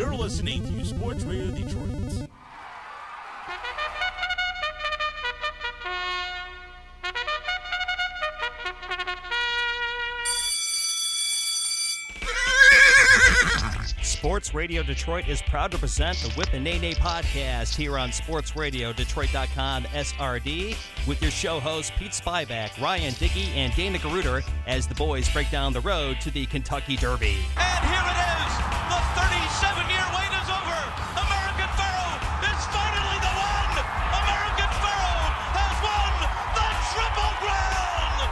You're listening to Sports Radio Detroit. Sports Radio Detroit is proud to present the Whip and Neigh podcast here on sportsradiodetroit.com SRD with your show hosts Pete Spivak, Ryan Dickey, and Dana Garuder as the boys break down the road to the Kentucky Derby. And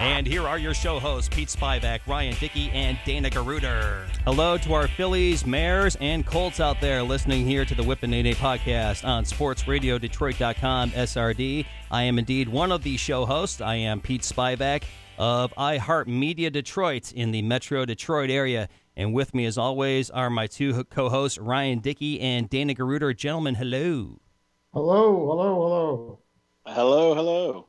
And here are your show hosts, Pete Spivak, Ryan Dickey, and Dana Garuder. Hello to our Fillies, Mares, and Colts out there listening here to the Whip and Neigh Neigh podcast on sportsradiodetroit.com SRD. I am indeed one of the show hosts. I am Pete Spivak of iHeartMedia Detroit in the Metro Detroit area. And with me, as always, are my two co hosts, Ryan Dickey and Dana Garuder. Gentlemen, hello. Hello, hello, hello. Hello, hello.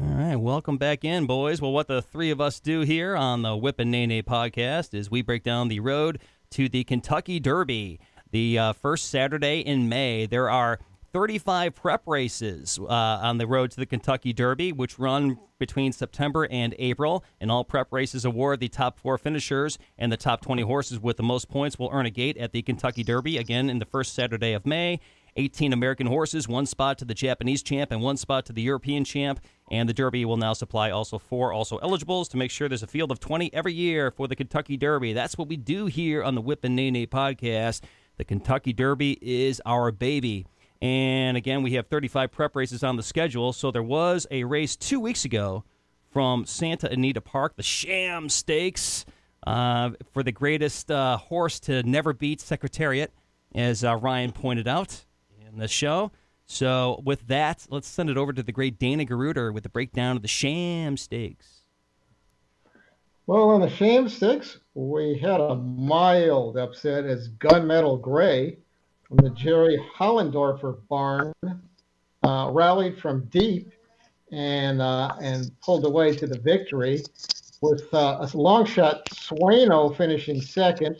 All right, welcome back in, boys. Well, what the three of us do here on the Whip and Neigh Neigh podcast is we break down the road to the Kentucky Derby. The uh, first Saturday in May, there are 35 prep races uh, on the road to the Kentucky Derby, which run between September and April. And all prep races award the top four finishers, and the top 20 horses with the most points will earn a gate at the Kentucky Derby again in the first Saturday of May. 18 American horses, one spot to the Japanese champ, and one spot to the European champ. And the Derby will now supply also four also eligibles to make sure there's a field of 20 every year for the Kentucky Derby. That's what we do here on the Whip and Neigh Neigh podcast. The Kentucky Derby is our baby. And again, we have 35 prep races on the schedule. So there was a race two weeks ago from Santa Anita Park, the Sham Stakes, uh, for the greatest uh, horse to never beat Secretariat, as uh, Ryan pointed out in the show. So with that, let's send it over to the great Dana Garuder with the breakdown of the Sham Stakes. Well, on the Sham Stakes, we had a mild upset as Gunmetal Gray from the Jerry Hollendorfer barn uh, rallied from deep and uh, and pulled away to the victory, with uh, a long shot Sueno finishing second.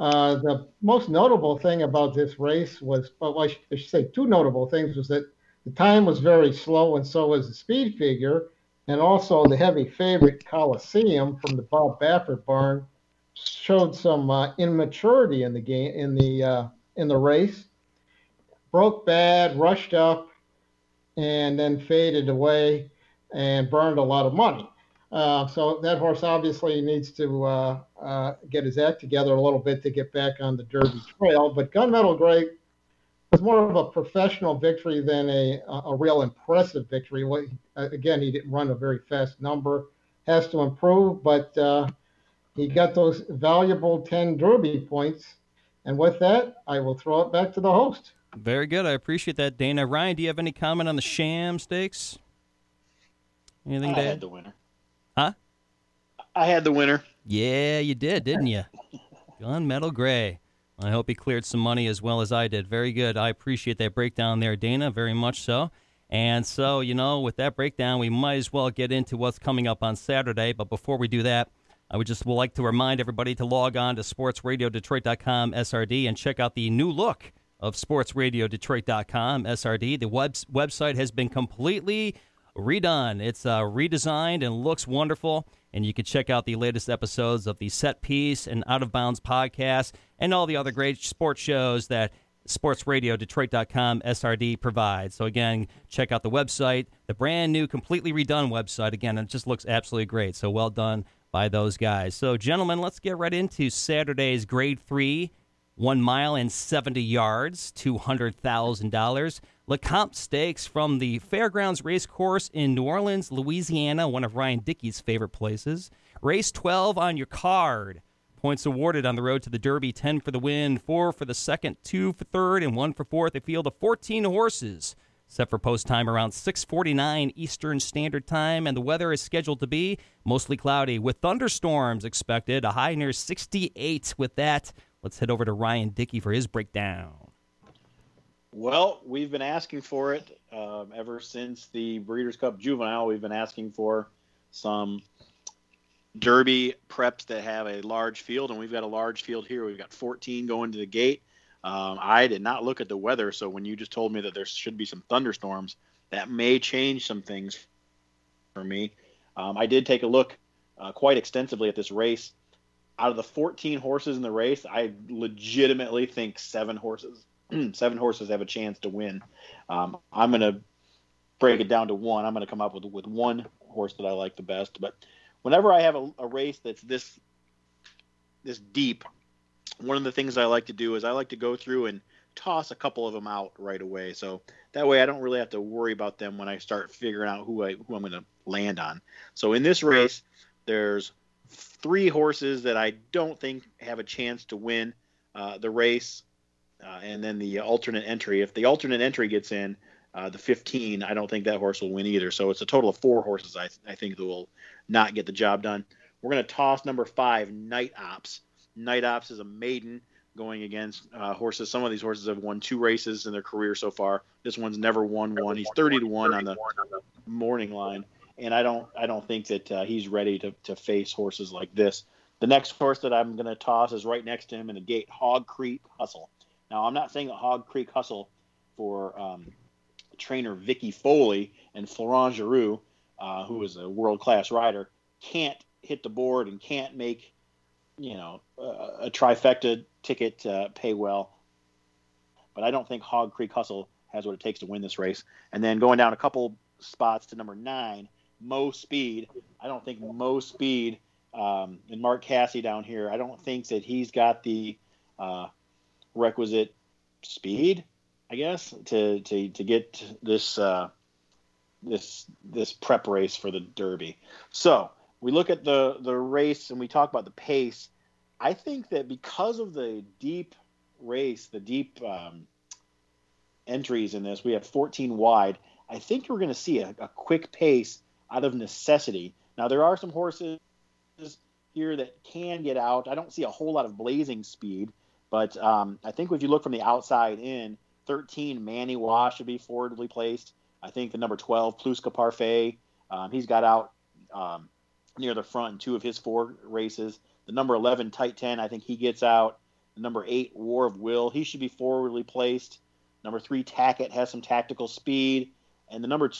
Uh, the most notable thing about this race was, well, I should, I should say two notable things, was that the time was very slow, and so was the speed figure, and also the heavy favorite Coliseum from the Bob Baffert barn showed some uh, immaturity in the game in the uh, in the race. Broke bad, rushed up, and then faded away and burned a lot of money. Uh, so that horse obviously needs to uh, uh, get his act together a little bit to get back on the Derby trail. But Gunmetal Gray was more of a professional victory than a a real impressive victory. Again, he didn't run a very fast number. Has to improve, but uh, he got those valuable 10 Derby points. And with that, I will throw it back to the host. Very good. I appreciate that, Dana. Ryan, do you have any comment on the Sham Stakes? Anything I to had add? the winner. Huh? I had the winner. Yeah, you did, didn't you? Gunmetal Gray. I hope he cleared some money as well as I did. Very good. I appreciate that breakdown there, Dana, very much so. And so, you know, with that breakdown, we might as well get into what's coming up on Saturday. But before we do that, I would just like to remind everybody to log on to sportsradiodetroit.com SRD and check out the new look of sportsradiodetroit.com SRD. The web- website has been completely redone. It's uh, redesigned and looks wonderful. And you can check out the latest episodes of the Set Piece and Out of Bounds podcast and all the other great sports shows that sportsradiodetroit.com SRD provides. So, again, check out the website, the brand new, completely redone website. Again, it just looks absolutely great. So, well done by those guys. So, gentlemen, let's get right into Saturday's grade three, one mile and 70 yards, $200,000. Lecomte Stakes from the Fairgrounds Race Course in New Orleans, Louisiana, one of Ryan Dickey's favorite places. Race 12 on your card. Points awarded on the road to the Derby 10 for the win, 4 for the second, 2 for third, and 1 for fourth. A field of 14 horses. Set for post time around 6:49 Eastern Standard Time, and the weather is scheduled to be mostly cloudy with thunderstorms expected. A high near 68. With that, let's head over to Ryan Dickey for his breakdown. Well, we've been asking for it um, ever since the Breeders' Cup Juvenile. We've been asking for some Derby preps that have a large field, and we've got a large field here. We've got 14 going to the gate. Um, I did not look at the weather, so when you just told me that there should be some thunderstorms, that may change some things for me. Um, I did take a look uh, quite extensively at this race. Out of the 14 horses in the race, I legitimately think seven horses, seven horses have a chance to win. Um, I'm going to break it down to one. I'm going to come up with with one horse that I like the best. But whenever I have a, a race that's this this deep, one of the things I like to do is I like to go through and toss a couple of them out right away. So that way I don't really have to worry about them when I start figuring out who I who I'm going to land on. So in this race, there's three horses that I don't think have a chance to win uh, the race, uh, and then the alternate entry. If the alternate entry gets in, uh, the 15, I don't think that horse will win either. So it's a total of four horses I, I think that will not get the job done. We're going to toss number five, Night Ops. Night Ops is a maiden going against uh, horses. Some of these horses have won two races in their career so far. This one's never won one. He's 30 to one on the morning line, and I don't I don't think that uh, he's ready to, to face horses like this. The next horse that I'm going to toss is right next to him in the gate, Hog Creek Hustle. Now I'm not saying that Hog Creek Hustle for um, trainer Vicki Foley and Florent Geroux, uh, who is a world class rider, can't hit the board and can't make you know uh, a trifecta ticket uh, pay well. But I don't think Hog Creek Hustle has what it takes to win this race. And then going down a couple spots to number nine, Mo Speed. I don't think Mo Speed um, and Mark Casse down here. I don't think that he's got the uh, requisite speed I guess, to to to get this uh, this this prep race for the Derby. So we look at the the race and we talk about the pace. I think that because of the deep race, the deep um, entries in this, we have 14 wide. I think we're going to see a, a quick pace out of necessity. Now there are some horses here that can get out. I don't see a whole lot of blazing speed, but um, I think if you look from the outside in, 13, Manny Wah should be forwardly placed. I think the number 12, Plus Que Parfait, um, he's got out um, near the front in two of his four races. The number 11, Tight 10, I think he gets out. The number 8, War of Will, he should be forwardly placed. Number 3, Tackett has some tactical speed. And the number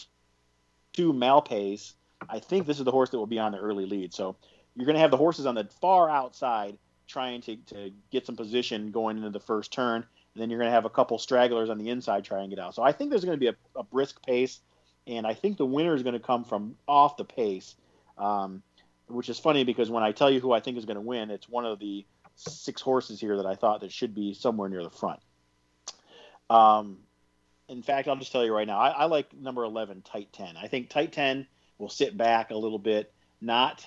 2, Malpais, I think this is the horse that will be on the early lead. So you're going to have the horses on the far outside trying to, to get some position going into the first turn And then you're going to have a couple stragglers on the inside trying to get out. So I think there's going to be a, a brisk pace, and I think the winner is going to come from off the pace, um, which is funny because when I tell you who I think is going to win, it's one of the six horses here that I thought that should be somewhere near the front. Um, in fact, I'll just tell you right now, I, I like number 11, Tight 10. I think Tight 10 will sit back a little bit, not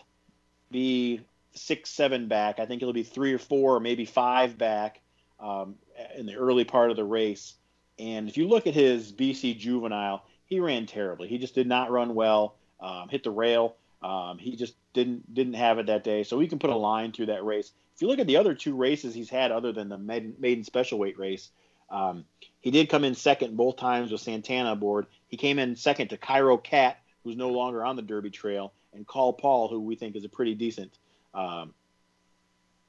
be six, seven back. I think it'll be three or four, maybe five back um, in the early part of the race. And if you look at his BC Juvenile, he ran terribly. He just did not run well. Um, hit the rail. Um, he just didn't didn't have it that day. So we can put a line through that race. If you look at the other two races he's had, other than the maiden, maiden special weight race, um, he did come in second both times with Santana aboard. He came in second to Cairo Cat, who's no longer on the Derby Trail, and Call Paul, who we think is a pretty decent um,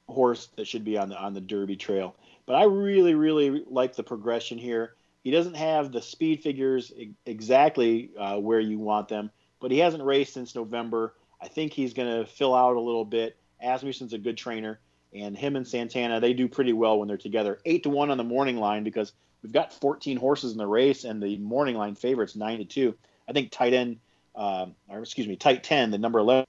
horse that should be on the on the Derby Trail. But I really, really like the progression here. He doesn't have the speed figures exactly uh, where you want them, but he hasn't raced since November. I think he's going to fill out a little bit. Asmussen's a good trainer, and him and Santana they do pretty well when they're together. Eight to one on the morning line because we've got 14 horses in the race, and the morning line favorites nine to two. I think tight end, uh, or excuse me, tight ten, the number 11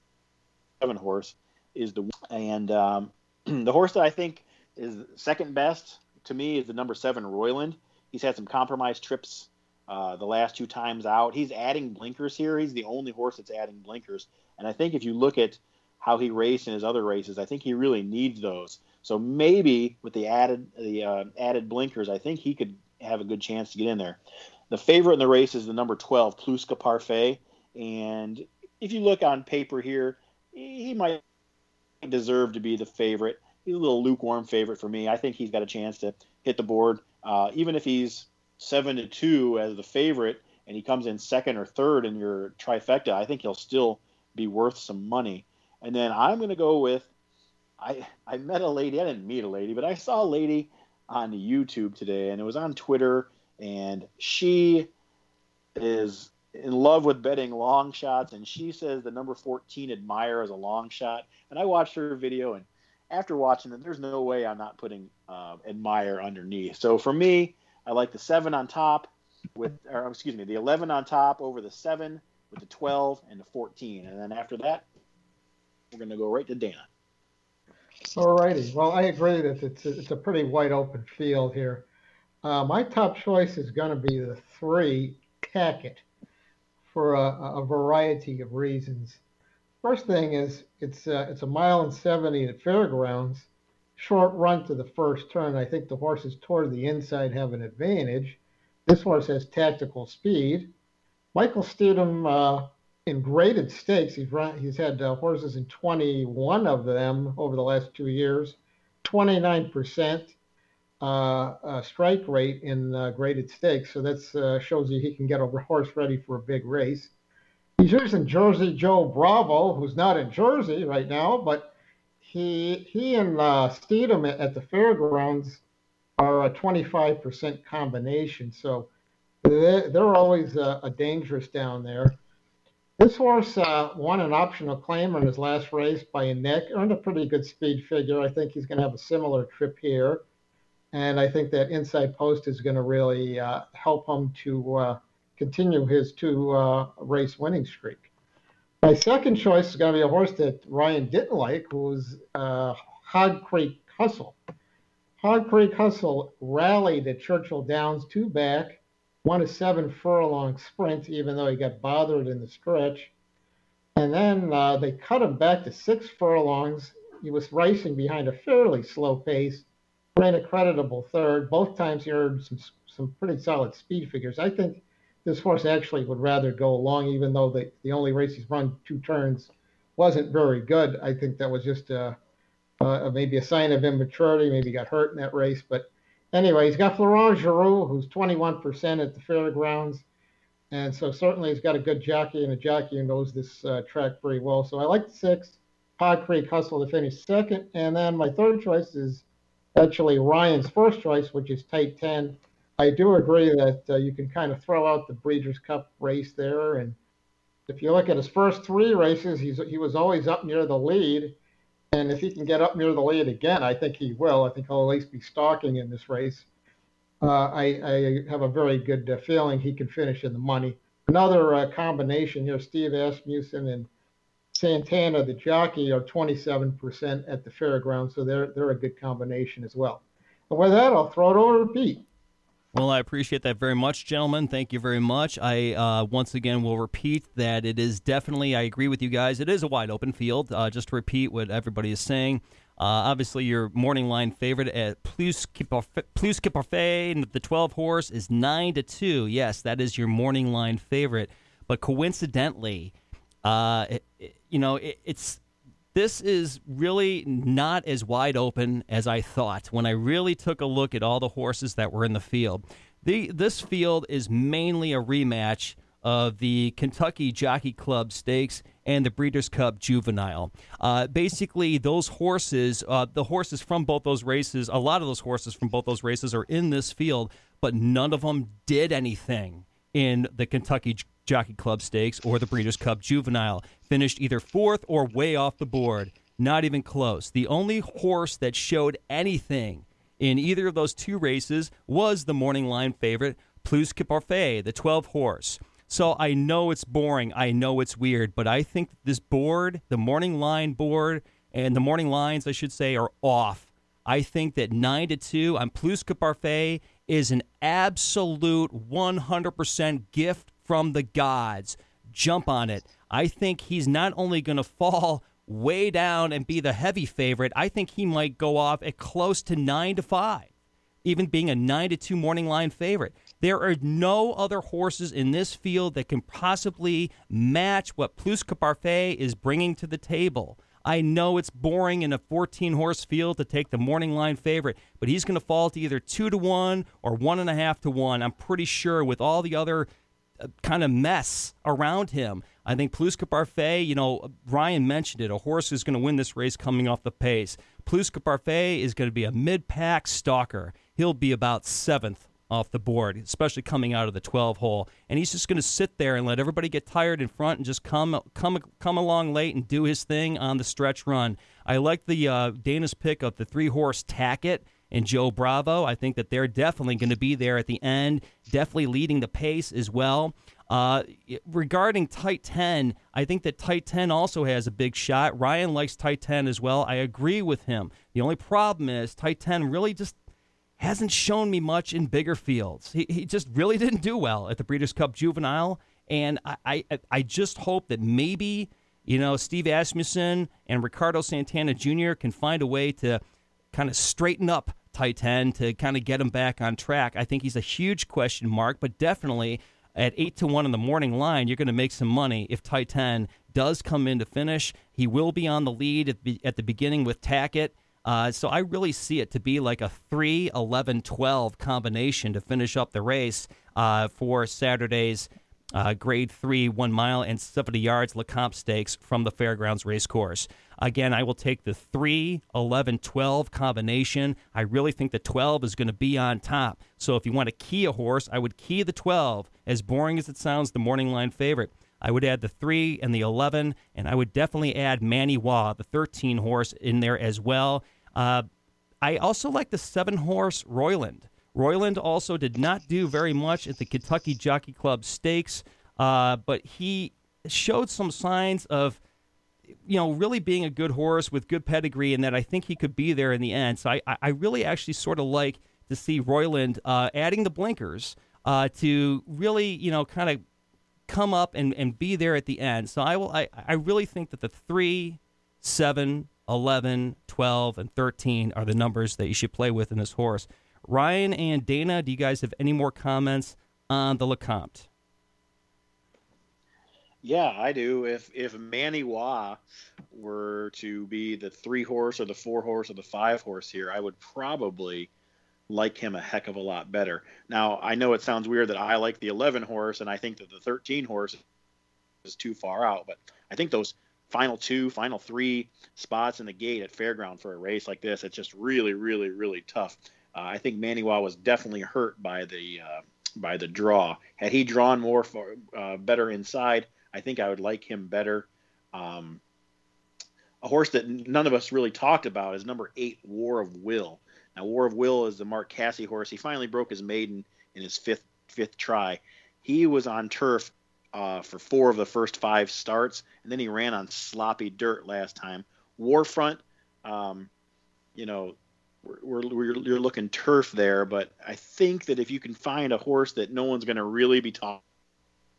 horse is the and um, the horse that I think is second best to me is the number seven Roiland. He's had some compromised trips uh, the last two times out. He's adding blinkers here. He's the only horse that's adding blinkers. And I think if you look at how he raced in his other races, I think he really needs those. So maybe with the added the uh, added blinkers, I think he could have a good chance to get in there. The favorite in the race is the number 12, Plus Que Parfait. And if you look on paper here, he might deserve to be the favorite he's a little lukewarm favorite for me. I think he's got a chance to hit the board, uh, even if he's seven to two as the favorite, and he comes in second or third in your trifecta. I think he'll still be worth some money. And then I'm going to go with I I met a lady. I didn't meet a lady, but I saw a lady on YouTube today, and it was on Twitter, and she is in love with betting long shots, and she says the number 14 Admire is a long shot. And I watched her video, and after watching it, there's no way I'm not putting uh, Admire underneath. So for me, I like the seven on top with, or excuse me, the 11 on top over the seven with the 12 and the 14, and then after that, we're going to go right to Dana. All righty. Well, I agree that it's a, it's a pretty wide open field here. Uh, my top choice is going to be the three Tackett for a, a, variety of reasons. First thing is it's uh, it's a mile and 70 at fairgrounds, short run to the first turn. I think the horses toward the inside have an advantage. This horse has tactical speed. Michael Stidham uh, in graded stakes, he's run, he's had uh, horses in 21 of them over the last two years, 29% uh, uh, strike rate in uh, graded stakes. So that uh, shows you he can get a horse ready for a big race. He's using Jersey Joe Bravo, who's not in Jersey right now, but he he and uh, Stidham at, the fairgrounds are a 25% combination. So they're, they're always a, a dangerous down there. This horse uh, won an optional claim in his last race by a neck, earned a pretty good speed figure. I think he's going to have a similar trip here. And I think that inside post is going to really uh, help him to uh, continue his two uh, race winning streak. My second choice is going to be a horse that Ryan didn't like, who was uh, Hog Creek Hustle. Hog Creek Hustle rallied at Churchill Downs two back won a seven furlong sprint, even though he got bothered in the stretch. And then uh, they cut him back to six furlongs. He was racing behind a fairly slow pace, ran a creditable third. Both times he earned some, some pretty solid speed figures. I think this horse actually would rather go along, even though the, the only race he's run two turns wasn't very good. I think that was just a, a, maybe a sign of immaturity. Maybe he got hurt in that race, but anyway, he's got Florent Geroux, who's 21% at the fairgrounds. And so certainly he's got a good jockey and a jockey who knows this uh, track very well. So I like the six, Hog Creek Hustle to finish second. And then my third choice is actually Ryan's first choice, which is tight 10. I do agree that uh, you can kind of throw out the Breeders' Cup race there. And if you look at his first three races, he's, he was always up near the lead. And if he can get up near the lead again, I think he will. I think he'll at least be stalking in this race. Uh, I, I, have a very good uh, feeling he can finish in the money. Another uh, combination here: Steve Asmussen and Santana, the jockey, are 27% at the fairground, so they're they're a good combination as well. And with that, I'll throw it over to Pete. Well, I appreciate that very much, gentlemen. Thank you very much. I uh, once again will repeat that it is definitely, I agree with you guys, it is a wide open field. Uh, just to repeat what everybody is saying. Uh, obviously, your morning line favorite at Plus Que Parfait, the 12 horse is 9 to 2. Yes, that is your morning line favorite. But coincidentally, uh, it, it, you know, it, it's this is really not as wide open as I thought when I really took a look at all the horses that were in the field. The, this field is mainly a rematch of the Kentucky Jockey Club Stakes and the Breeders' Cup Juvenile. Uh, basically, those horses, uh, the horses from both those races, a lot of those horses from both those races are in this field, but none of them did anything in the Kentucky Jockey Club Stakes or the Breeders' Cup Juvenile. Finished either fourth or way off the board. Not even close. The only horse that showed anything in either of those two races was the morning line favorite, Plus Que Parfait, the 12 horse. So I know it's boring. I know it's weird, but I think this board, the morning line board, and the morning lines, I should say, are off. I think that 9 to 2 on Plus Que Parfait is an absolute 100% gift from the gods. Jump on it. I think he's not only going to fall way down and be the heavy favorite, I think he might go off at close to 9 to 5, even being a 9 to 2 morning line favorite. There are no other horses in this field that can possibly match what Plus Que Parfait is bringing to the table. I know it's boring in a 14 horse field to take the morning line favorite, but he's going to fall to either 2 to 1 or 1.5 to 1. I'm pretty sure with all the other kind of mess around him. I think Plus Que Parfait, you know, Ryan mentioned it, a horse who's going to win this race coming off the pace. Plus Que Parfait is going to be a mid pack stalker. he'll be about seventh off the board, especially coming out of the 12 hole. And he's just going to sit there and let everybody get tired in front and just come come come along late and do his thing on the stretch run. I like the uh, Dana's pick of the three horse Tackett and Joe Bravo. I think that they're definitely going to be there at the end, definitely leading the pace as well. Uh, regarding tight 10, I think that tight 10 also has a big shot. Ryan likes tight 10 as well. I agree with him. The only problem is tight 10 really just hasn't shown me much in bigger fields. He, he just really didn't do well at the Breeders' Cup Juvenile. And I, I, I just hope that maybe, you know, Steve Asmussen and Ricardo Santana Jr. can find a way to kind of straighten up 10 to kind of get him back on track. I think he's a huge question mark, but definitely at 8 to 1 in the morning line, you're going to make some money if 10 does come in to finish. He will be on the lead at the, at the beginning with Tackett. Uh, so I really see it to be like a 3 11 12 combination to finish up the race uh, for Saturday's uh, grade 3 1 mile and 70 yards Lecomte Stakes from the Fairgrounds Racecourse. Again, I will take the 3 11 12 combination. I really think the 12 is going to be on top. So if you want to key a horse, I would key the 12. As boring as it sounds, the morning line favorite. I would add the 3 and the 11, and I would definitely add Manny Wah, the 13 horse, in there as well. Uh, I also like the 7 horse Roiland. Roiland also did not do very much at the Kentucky Jockey Club Stakes, uh, but he showed some signs of you know, really being a good horse with good pedigree, and that I think he could be there in the end. So I, I really actually sort of like to see Roiland uh, adding the blinkers uh, to really, you know, kind of come up and, and be there at the end. So I will. I, I really think that the three, seven, 11, 12, and 13 are the numbers that you should play with in this horse. Ryan and Dana, do you guys have any more comments on the Lecomte? Yeah, I do. If if Manny Wah were to be the three horse or the four horse or the five horse here, I would probably like him a heck of a lot better. Now, I know it sounds weird that I like the 11 horse and I think that the 13 horse is too far out, but I think those final two, final three spots in the gate at Fairground for a race like this, it's just really, really, really tough. Uh, I think Manny Wah was definitely hurt by the uh, by the draw. Had he drawn more for, uh, better inside, I think I would like him better. Um, a horse that none of us really talked about is number eight, War of Will. Now, War of Will is the Mark Casse horse. He finally broke his maiden in his fifth fifth try. He was on turf uh, for four of the first five starts, and then he ran on sloppy dirt last time. War Front, um, you know, we're, we're, we're, you're looking turf there, but I think that if you can find a horse that no one's going to really be talk,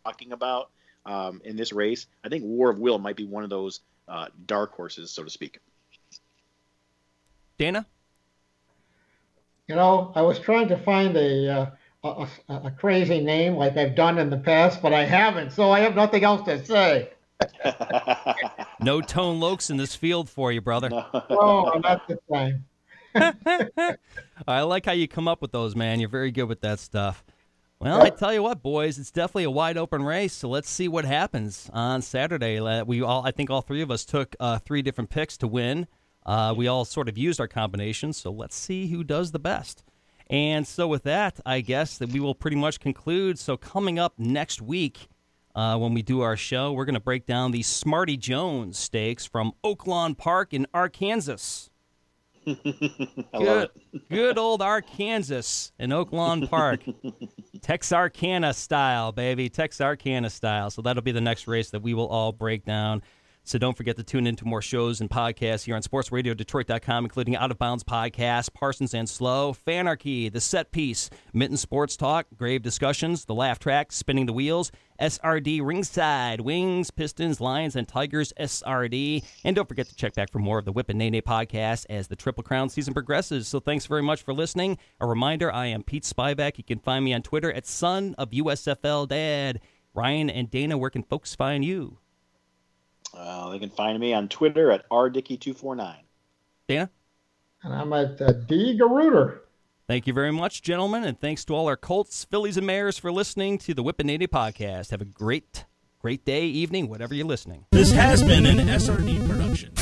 talking about, um, in this race. I think War of Will might be one of those uh, dark horses, so to speak. Dana? You know, I was trying to find a, uh, a, a, crazy name like I've done in the past, but I haven't, so I have nothing else to say. no Tone Locs in this field for you, brother. No, oh, not this time. I like how you come up with those, man. You're very good with that stuff. Well, I tell you what, boys, it's definitely a wide open race. So let's see what happens on Saturday. We all, I think, all three of us took uh, three different picks to win. Uh, we all sort of used our combinations. So let's see who does the best. And so with that, I guess that we will pretty much conclude. So coming up next week, uh, when we do our show, we're going to break down the Smarty Jones Stakes from Oaklawn Park in Arkansas. good, good old Arkansas in Oaklawn Park. Texarkana style, baby. Texarkana style. So that'll be the next race that we will all break down. So don't forget to tune into more shows and podcasts here on sportsradiodetroit.com, including Out of Bounds Podcast, Parsons and Slow, Fanarchy, The Set Piece, Mitten Sports Talk, Grave Discussions, The Laugh Track, Spinning the Wheels, SRD Ringside, Wings, Pistons, Lions, and Tigers SRD. And don't forget to check back for more of the Whip and Neigh Neigh podcast as the Triple Crown season progresses. So thanks very much for listening. A reminder, I am Pete Spivak. You can find me on Twitter at Son of USFL Dad. Ryan and Dana, where can folks find you? Uh, they can find me on Twitter at rdicky249. Dana? And I'm at uh, D. Garuder. Thank you very much, gentlemen, and thanks to all our Colts, Fillies, and Mares for listening to the Whip and Neigh Neigh podcast. Have a great, great day, evening, whatever you're listening. This has been an SRD production.